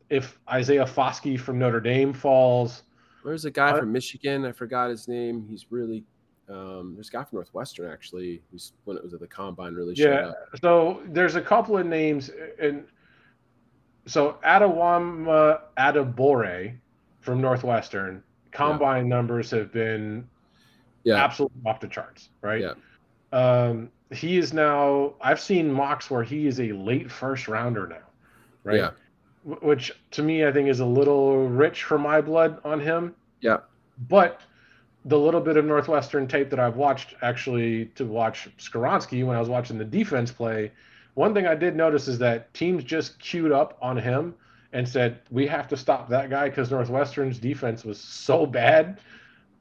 if Isaiah Foskey from Notre Dame falls. There's a guy uh, from Michigan. I forgot his name. He's really um, there's a guy from Northwestern actually who's when it was at the combine really yeah. So there's a couple of names and so Adewam Adebawore from Northwestern combine yeah. numbers have been yeah. absolutely off the charts, right? Yeah. Um, he is now I've seen mocks where he is a late first rounder now, right? Yeah. Which to me I think is a little rich for my blood on him. Yeah. But the little bit of Northwestern tape that I've watched actually to watch Skoronski when I was watching the defense play, one thing I did notice is that teams just queued up on him and said, We have to stop that guy because Northwestern's defense was so bad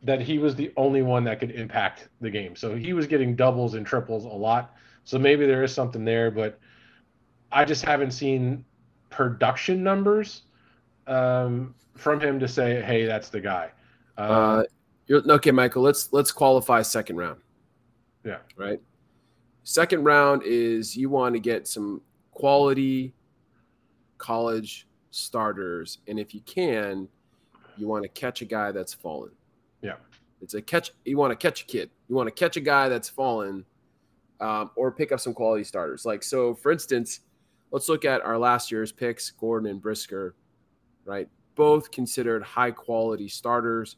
that he was the only one that could impact the game. So he was getting doubles and triples a lot. So maybe there is something there, but I just haven't seen production numbers um, from him to say, hey, that's the guy. Uh, uh, okay, Michael. Let's let's qualify second round. Yeah. Right. Second round is you want to get some quality college starters, and if you can, you want to catch a guy that's fallen. Yeah. It's a catch. You want to catch a kid. You want to catch a guy that's fallen, um, or pick up some quality starters. Like so, for instance, let's look at our last year's picks, Gordon and Brisker, right? Both considered high quality starters,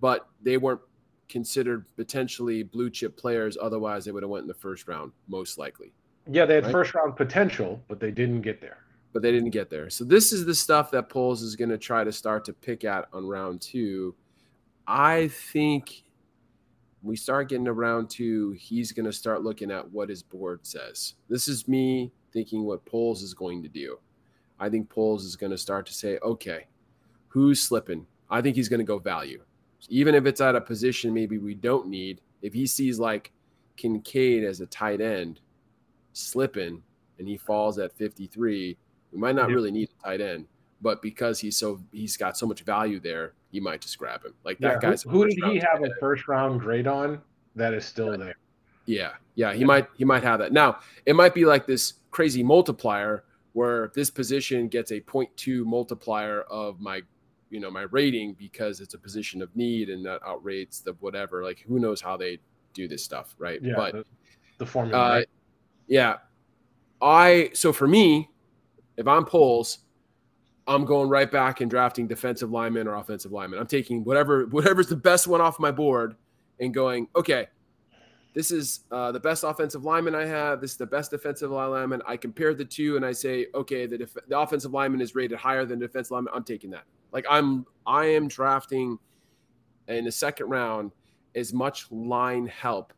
but they weren't considered potentially blue chip players. Otherwise, they would have went in the first round, most likely. Yeah, they had right? first round potential, but they didn't get there. But they didn't get there. So this is the stuff that Poles is going to try to start to pick at on round two I think we start getting around to he's going to start looking at what his board says. This is me thinking what Poles is going to do. I think Poles is going to start to say, okay, who's slipping? I think he's going to go value. Even if it's at a position maybe we don't need, if he sees like Kincaid as a tight end slipping and he falls at 53, we might not really need a tight end. But because he's so he's got so much value there, you might just grab him. Like that yeah, guy's. Who, did he have a first round grade on that is still there? Yeah, yeah, he yeah. might he might have that. Now it might be like this crazy multiplier where this position gets a 0.2 multiplier of my you know my rating because it's a position of need and that outrates the whatever. Like who knows how they do this stuff, right? Yeah, but the, the formula. Uh, right? Yeah, I so for me, if I'm Poles, I'm going right back and drafting defensive lineman or offensive lineman. I'm taking whatever whatever's the best one off my board and going, okay, this is uh, the best offensive lineman I have. This is the best defensive lineman. I compare the two and I say, okay, the, def- the offensive lineman is rated higher than the defensive lineman. I'm taking that. Like I'm, I am drafting in the second round as much line help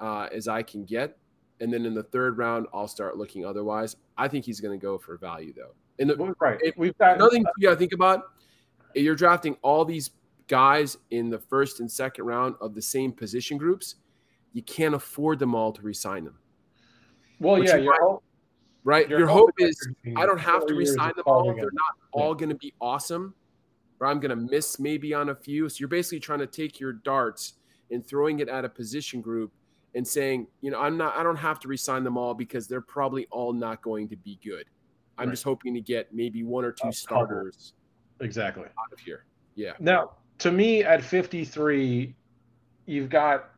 uh, as I can get, and then in the third round I'll start looking otherwise. I think he's going to go for value though. And the, right, it, we've got another thing you to think about. You're drafting all these guys in the first and second round of the same position groups. You can't afford them all to resign them. Well, yeah, hope, right. Your, your hope, hope is I don't have to resign them all. Again. They're not all going to be awesome, or I'm going to miss maybe on a few. So you're basically trying to take your darts and throwing it at a position group and saying, you know, I'm not, I don't have to resign them all because they're probably all not going to be good. I'm right. just hoping to get maybe one or two starters. Exactly. Out of here. Yeah. Now, to me, at 53, you've got.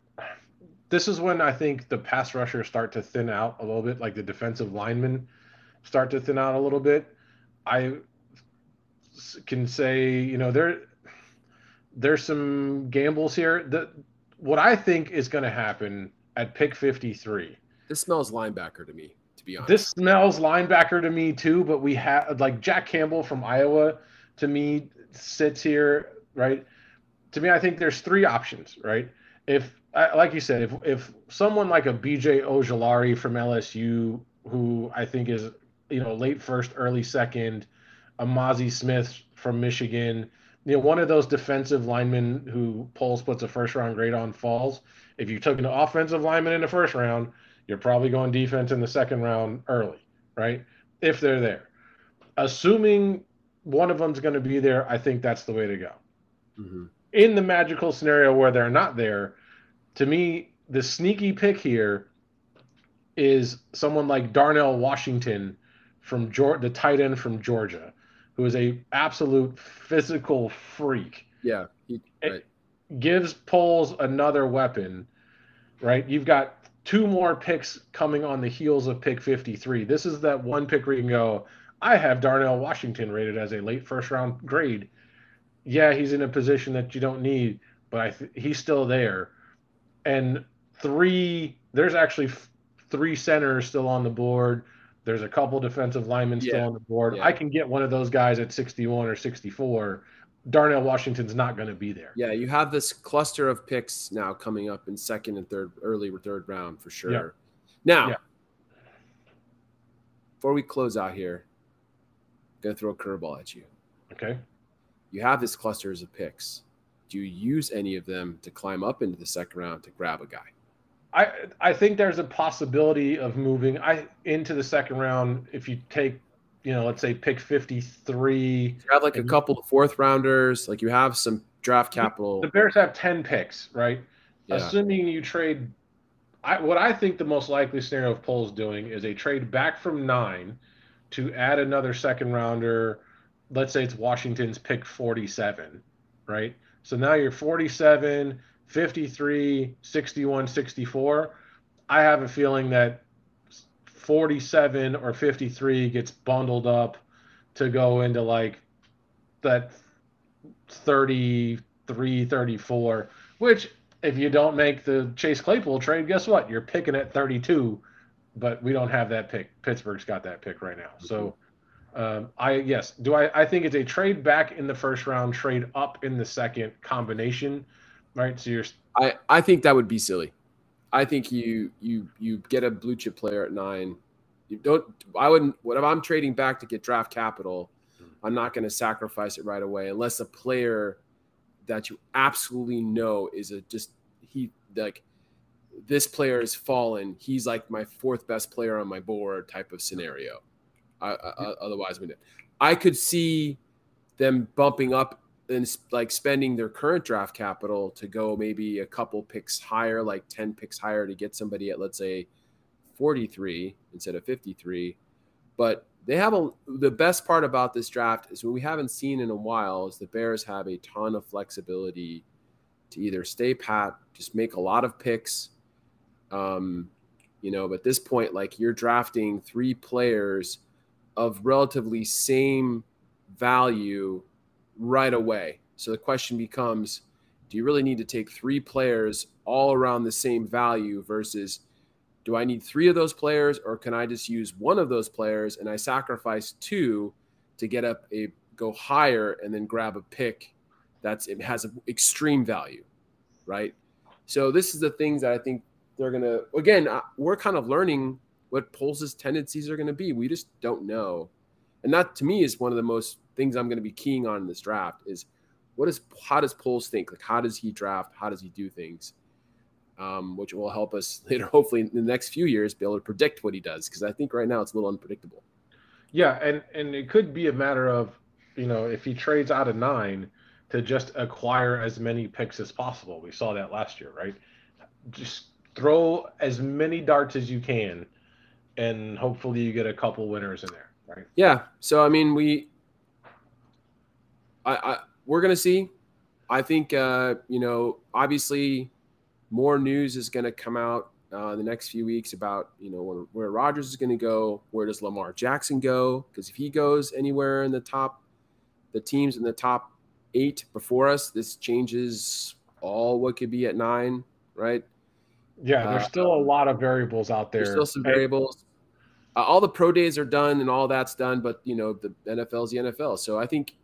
This is when I think the pass rushers start to thin out a little bit, like the defensive linemen start to thin out a little bit. I can say, you know, there there's some gambles here. The what I think is going to happen at pick 53. This smells linebacker to me, to be honest. This smells linebacker to me too, but we have like Jack Campbell from Iowa to me sits here, right? To me, I think there's three options, right? If like you said, if if someone like a BJ Ojulari from LSU, who I think is you know late first, early second, a Mazi Smith from Michigan, you know, one of those defensive linemen who Poles puts a first round grade on falls. If you took an offensive lineman in the first round, you're probably going defense in the second round early, right? If they're there. Assuming one of them's going to be there, I think that's the way to go. Mm-hmm. In the magical scenario where they're not there, to me, the sneaky pick here is someone like Darnell Washington from Georgia, the tight end from Georgia who is a absolute physical freak. Yeah, he, right. gives Poles another weapon. Right, you've got two more picks coming on the heels of pick 53. This is that one pick where you can go, I have Darnell Washington rated as a late first round grade. Yeah, he's in a position that you don't need, but th- he's still there. And three, there's actually f- three centers still on the board. There's a couple defensive linemen still on the board. Yeah. I can get one of those guys at 61 or 64. Darnell Washington's not going to be there. Yeah, you have this cluster of picks now coming up in second and third, early third round for sure. Yeah. Now, yeah. before we close out here, I'm going to throw a curveball at you. Okay. You have this clusters of picks. Do you use any of them to climb up into the second round to grab a guy? I I think there's a possibility of moving I into the second round if you take you know let's say pick 53 you have like a couple of fourth rounders like you have some draft capital the bears have 10 picks right yeah. assuming you trade I, what i think the most likely scenario of Poles doing is a trade back from nine to add another second rounder let's say it's washington's pick 47 right so now you're 47 53, 61, 64. I have a feeling that 47 or 53 gets bundled up to go into like that 33, 34, which if you don't make the Chase Claypool trade, guess what? You're picking at 32, but we don't have that pick. Pittsburgh's got that pick right now. So um, I yes, do I I think it's a trade back in the first round, trade up in the second combination right? So you're. I I think that would be silly. I think you you you get a blue chip player at nine. You don't. I wouldn't. What if I'm trading back to get draft capital? Hmm. I'm not going to sacrifice it right away unless a player that you absolutely know is a just he like this player has fallen. He's like my fourth best player on my board type of scenario. I, I, otherwise, I, mean, I could see them bumping up and like spending their current draft capital to go maybe a couple picks higher, like 10 picks higher to get somebody at let's say 43 instead of 53. But they have a the best part about this draft is what we haven't seen in a while is the Bears have a ton of flexibility to either stay pat, just make a lot of picks. Um, you know, but at this point, like you're drafting three players of relatively same value right away. So the question becomes do you really need to take three players all around the same value versus do I need three of those players or can I just use one of those players and I sacrifice two to get up a go higher and then grab a pick that's it has an extreme value, right? So this is the things that I think they're gonna again we're kind of learning what Poles' tendencies are going to be. We just don't know, and that to me is one of the most things I'm going to be keying on in this draft is what is how does Poles think? Like how does he draft? How does he do things? Um, which will help us later, hopefully in the next few years, be able to predict what he does. Because I think right now it's a little unpredictable. Yeah, and and it could be a matter of you know if he trades out of nine to just acquire as many picks as possible. We saw that last year, right? Just throw as many darts as you can, and hopefully you get a couple winners in there Right. Yeah. So I mean, we, I, I we're gonna see. I think uh, you know, obviously, more news is going to come out uh, the next few weeks about you know where, where Rodgers is going to go. Where does Lamar Jackson go? Because if he goes anywhere in the top, the teams in the top eight before us, this changes all what could be at nine, right? Yeah, there's uh, still a lot of variables out there. There's still some variables. Uh, all the pro days are done and all that's done, but you know the NFL is the NFL. So I think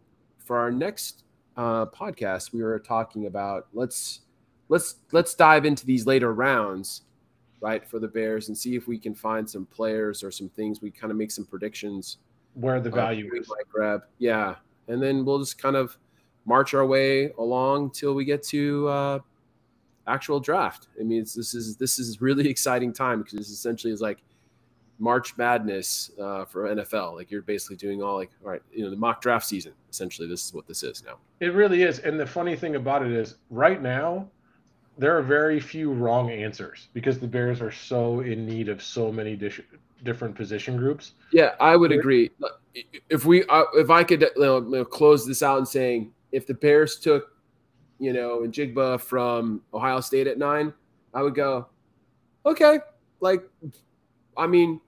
for our next uh, podcast, we were talking about let's let's let's dive into these later rounds, right, for the Bears and see if we can find some players or some things. We kind of make some predictions where the value uh, is. Might grab, yeah, and then we'll just kind of march our way along till we get to uh, actual draft. I mean, this is this is really exciting time because this essentially is like March Madness uh, for NFL. Like you're basically doing all like, all right, you know, the mock draft season. Essentially, this is what this is now. It really is. And the funny thing about it is, right now, there are very few wrong answers because the Bears are so in need of so many dish- different position groups. Yeah, I would agree. If we, uh, if I could you know, close this out and saying, if the Bears took, you know, Njigba from Ohio State at nine, I would go, okay, like, I mean,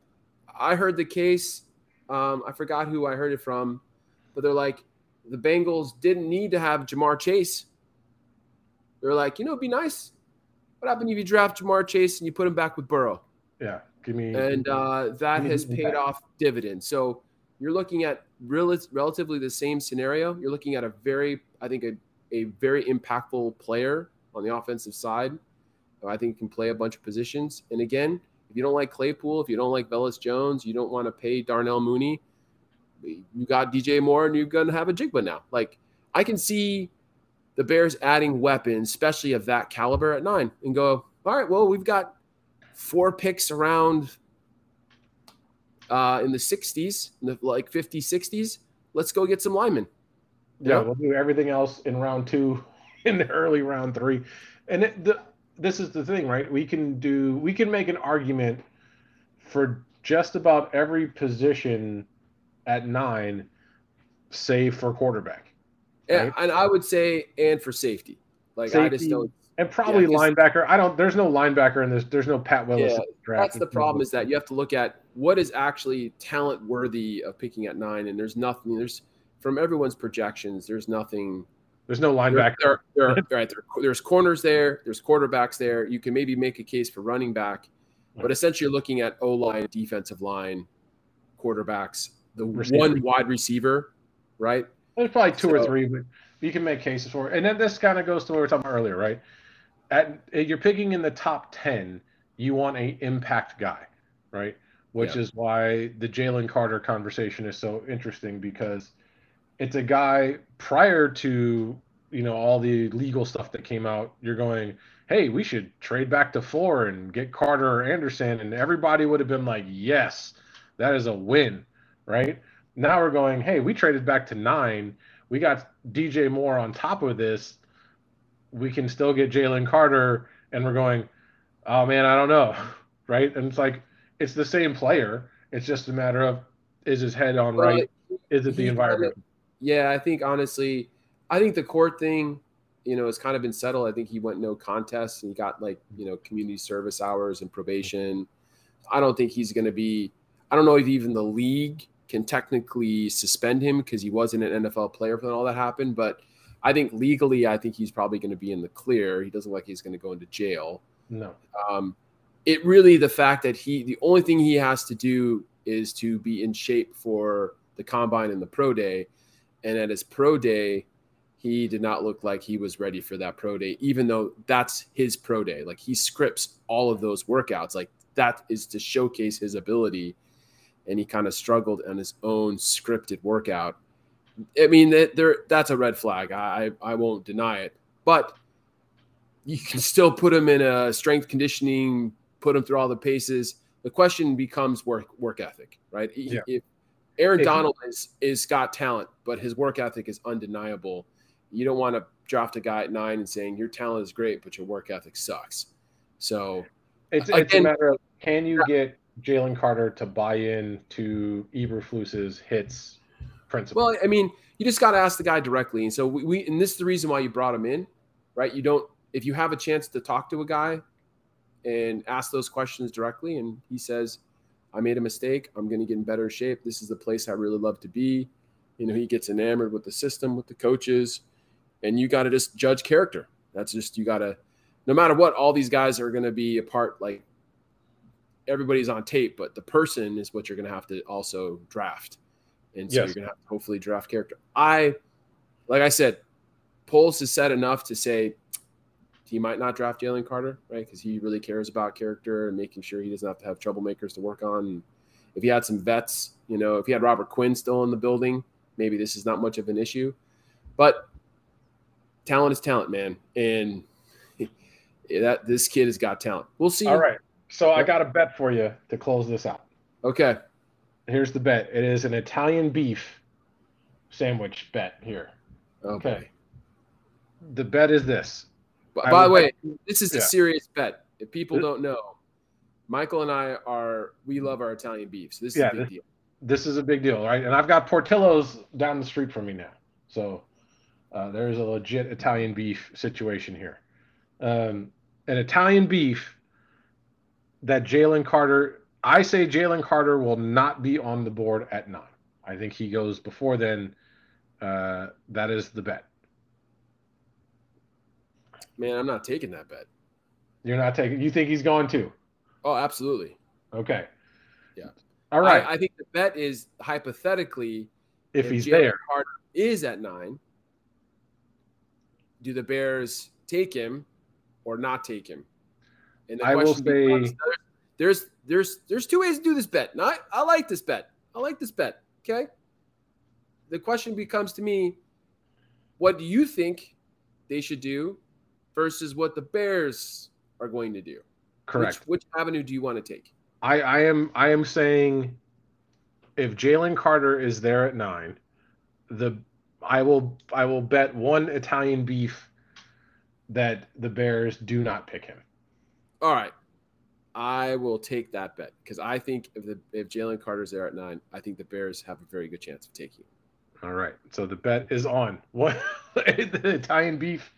I heard the case. Um, I forgot who I heard it from, but they're like, the Bengals didn't need to have Ja'Marr Chase. They're like, you know, it'd be nice. What happened if you draft Ja'Marr Chase and you put him back with Burrow? Yeah, give me. And uh, that has paid off dividends. So you're looking at real, relatively the same scenario. You're looking at a very, I think, a, a very impactful player on the offensive side. I think can play a bunch of positions. And again, if you don't like Claypool, if you don't like Velus Jones, you don't want to pay Darnell Mooney. You got DJ Moore, and you're gonna have Njigba now. Like I can see the Bears adding weapons, especially of that caliber at nine, and go. All right, well, we've got four picks around uh, in the 60s, in the, like 50s, 60s. Let's go get some linemen. Yeah, we'll do everything else in round two, in the early round three, and it, the this is the thing, right? We can do we can make an argument for just about every position at nine, save for quarterback. Right? Yeah, and I would say and for safety. Like safety, I just don't and probably yeah, linebacker. I don't there's no linebacker in this. There's no Pat Willis. Yeah, that's the problem is that you have to look at what is actually talent worthy of picking at nine, and there's nothing. There's from everyone's projections, there's nothing there's no linebacker. There, there, there, right, there, there's corners there. There's quarterbacks there. You can maybe make a case for running back, hmm. but essentially you're looking at O line, defensive line, quarterbacks, the Receiver. one wide receiver, right? There's probably two so, or three, but you can make cases for it. And then this kind of goes to what we were talking about earlier, right? At you're picking in the top ten, you want a impact guy, right? Which yeah. is why the Jalen Carter conversation is so interesting because it's a guy prior to you know all the legal stuff that came out you're going hey we should trade back to four and get carter or anderson. And everybody would have been like yes that is a win right? Now we're going hey we traded back to nine. We got dj moore on top of this. We can still get jalen carter. And we're going oh man i don't know right? And it's like it's the same player. It's just a matter of is his head on right? Is it the environment yeah, I think honestly, I think the court thing, you know, has kind of been settled. I think he went no contest and he got like, you know, community service hours and probation. I don't think he's going to be, I don't know if even the league can technically suspend him because he wasn't an NFL player when all that happened. But I think legally, I think he's probably going to be in the clear. He doesn't look like he's going to go into jail. No. Um, it really, the fact that he, the only thing he has to do is to be in shape for the combine and the pro day and at his pro day, he did not look like he was ready for that pro day, even though that's his pro day. Like he scripts all of those workouts. Like that is to showcase his ability. And he kind of struggled on his own scripted workout. I mean, there that's a red flag. I I won't deny it, but you can still put him in a strength conditioning, put him through all the paces. The question becomes work work ethic, right? Yeah. If Aaron Donald is is got talent, but his work ethic is undeniable. You don't want to draft a guy at nine and saying your talent is great, but your work ethic sucks. So it's, again, it's a matter of can you get Jalen Carter to buy in to Eberflus's hits principle. Well, I mean, you just got to ask the guy directly. And so we, we, and this is the reason why you brought him in, right? You don't, if you have a chance to talk to a guy and ask those questions directly, and he says, I made a mistake. I'm going to get in better shape. This is the place I really love to be. You know, he gets enamored with the system, with the coaches, and you got to just judge character. That's just, you got to, no matter what, all these guys are going to be a part, like everybody's on tape, but the person is what you're going to have to also draft. And so yes. you're going to have to hopefully draft character. I, like I said, Poles has said enough to say he might not draft Jalen Carter, right? Because he really cares about character and making sure he doesn't have to have troublemakers to work on. And if he had some vets, you know, if he had Robert Quinn still in the building, maybe this is not much of an issue. But talent is talent, man. And that this kid has got talent. We'll see. All right. So I got a bet for you to close this out. Okay. Here's the bet. It is an Italian beef sandwich bet here. Oh, okay. okay. The bet is this. By, by the way, this is yeah. a serious bet. If people don't know, Michael and I are we love our Italian beef. So this is a big this, deal. This is a big deal, right? And I've got Portillo's down the street from me now. So uh, there's a legit Italian beef situation here. Um, an Italian beef that Jalen Carter, I say Jalen Carter will not be on the board at nine. I think he goes before then. Uh, that is the bet. Man, I'm not taking that bet. You're not taking. You think he's going to? Oh, absolutely. Okay. Yeah. All right. I, I think the bet is hypothetically, if, if he's Jalen there, Carter is at nine. Do the Bears take him or not take him? And the I will say there's there's there's two ways to do this bet. I, I like this bet. I like this bet. Okay. The question becomes to me, what do you think they should do versus what the Bears are going to do? Correct. Which, which avenue do you want to take? I, I am I am saying if Jalen Carter is there at nine, the I will I will bet one Italian beef that the Bears do not pick him. All right. I will take that bet because I think if the if Jalen Carter's there at nine, I think the Bears have a very good chance of taking. All right, so the bet is on. What the Italian beef,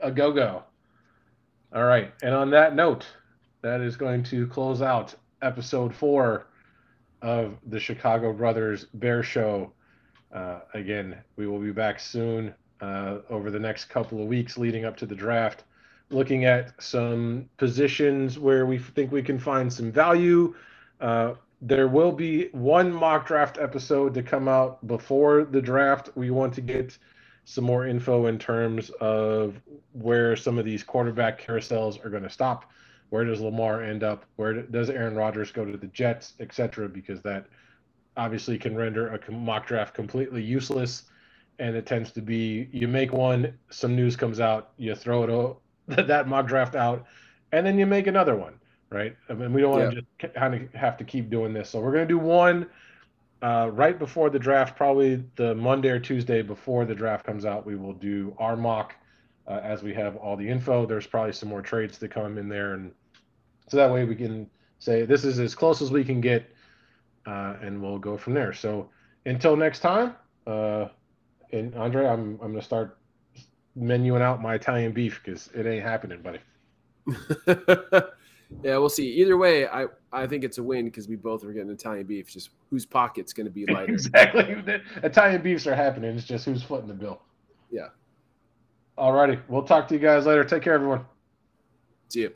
a go go. All right, and on that note, that is going to close out episode four of the Chicago Brothers Bear Show. Uh, again, we will be back soon uh, over the next couple of weeks leading up to the draft looking at some positions where we think we can find some value. Uh, there will be one mock draft episode to come out before the draft. We want to get some more info in terms of where some of these quarterback carousels are going to stop. Where does Lamar end up? Where does Aaron Rodgers go to the Jets, etc.? Because that obviously can render a mock draft completely useless. And it tends to be you make one, some news comes out, you throw it that mock draft out, and then you make another one, right? I mean, we don't want to just kind of have to keep doing this. So we're going to do one uh, right before the draft, probably the Monday or Tuesday before the draft comes out. We will do our mock uh, as we have all the info. There's probably some more trades to come in there, and so that way we can say this is as close as we can get, uh, and we'll go from there. So until next time, uh, and Andre, I'm I'm going to start menuing out my Italian beef because it ain't happening, buddy. yeah, we'll see. Either way, I I think it's a win because we both are getting Italian beef. Just whose pocket's going to be lighter. exactly. Italian beefs are happening. It's just who's footing the bill. Yeah. All righty. We'll talk to you guys later. Take care, everyone. See you.